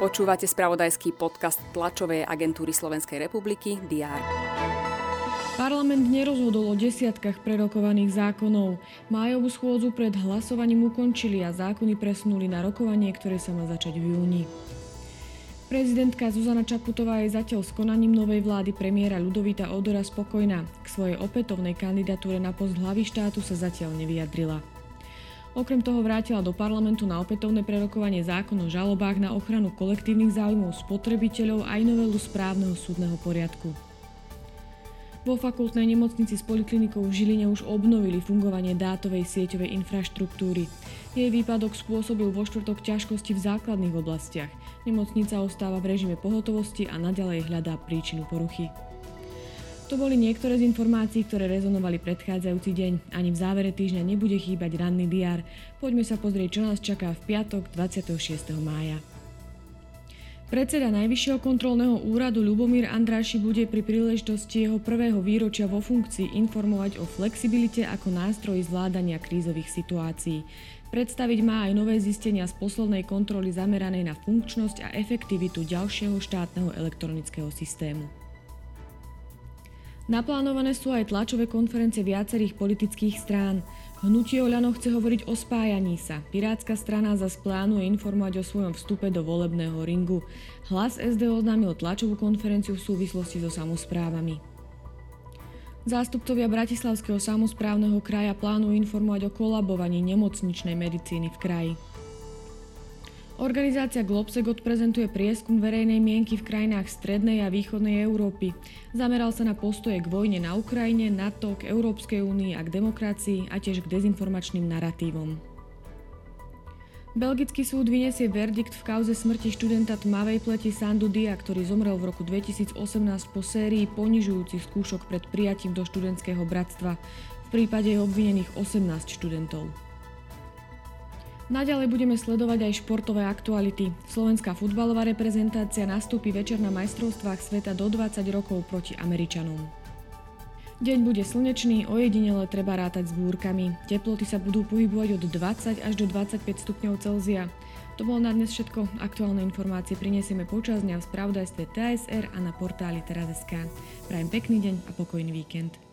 Počúvate spravodajský podcast tlačovej agentúry Slovenskej republiky DR. Parlament nerozhodol o desiatkách prerokovaných zákonov. Májovú schôdzu pred hlasovaním ukončili a zákony presunuli na rokovanie, ktoré sa má začať v júni. Prezidentka Zuzana Čaputová je zatiaľ s konaním novej vlády premiéra Ľudovita Odora spokojná. K svojej opätovnej kandidatúre na post hlavy štátu sa zatiaľ nevyjadrila. Okrem toho vrátila do parlamentu na opätovné prerokovanie zákon o žalobách na ochranu kolektívnych záujmov spotrebiteľov aj novelu správneho súdneho poriadku. Vo fakultnej nemocnici s poliklinikou v Žiline už obnovili fungovanie dátovej sieťovej infraštruktúry. Jej výpadok spôsobil vo štvrtok ťažkosti v základných oblastiach. Nemocnica ostáva v režime pohotovosti a nadalej hľadá príčinu poruchy. To boli niektoré z informácií, ktoré rezonovali predchádzajúci deň. Ani v závere týždňa nebude chýbať ranný diár. Poďme sa pozrieť, čo nás čaká v piatok 26. mája. Predseda Najvyššieho kontrolného úradu Ľubomír Andráši bude pri príležitosti jeho prvého výročia vo funkcii informovať o flexibilite ako nástroji zvládania krízových situácií. Predstaviť má aj nové zistenia z poslednej kontroly zameranej na funkčnosť a efektivitu ďalšieho štátneho elektronického systému. Naplánované sú aj tlačové konferencie viacerých politických strán. Hnutie Oľano chce hovoriť o spájaní sa. Pirátska strana zas plánuje informovať o svojom vstupe do volebného ringu. Hlas SD oznámil tlačovú konferenciu v súvislosti so samozprávami. Zástupcovia Bratislavského samozprávneho kraja plánujú informovať o kolabovaní nemocničnej medicíny v kraji. Organizácia Globsec odprezentuje prieskum verejnej mienky v krajinách strednej a východnej Európy. Zameral sa na postoje k vojne na Ukrajine, NATO, k Európskej únii a k demokracii a tiež k dezinformačným narratívom. Belgický súd vyniesie verdikt v kauze smrti študenta tmavej pleti Sandu Dia, ktorý zomrel v roku 2018 po sérii ponižujúcich skúšok pred prijatím do študentského bratstva. V prípade je obvinených 18 študentov. Naďalej budeme sledovať aj športové aktuality. Slovenská futbalová reprezentácia nastúpi večer na majstrovstvách sveta do 20 rokov proti Američanom. Deň bude slnečný, ojedinele treba rátať s búrkami. Teploty sa budú pohybovať od 20 až do 25 stupňov Celzia. To bolo na dnes všetko. Aktuálne informácie prinesieme počas dňa v spravodajstve TSR a na portáli teraz.sk. Prajem pekný deň a pokojný víkend.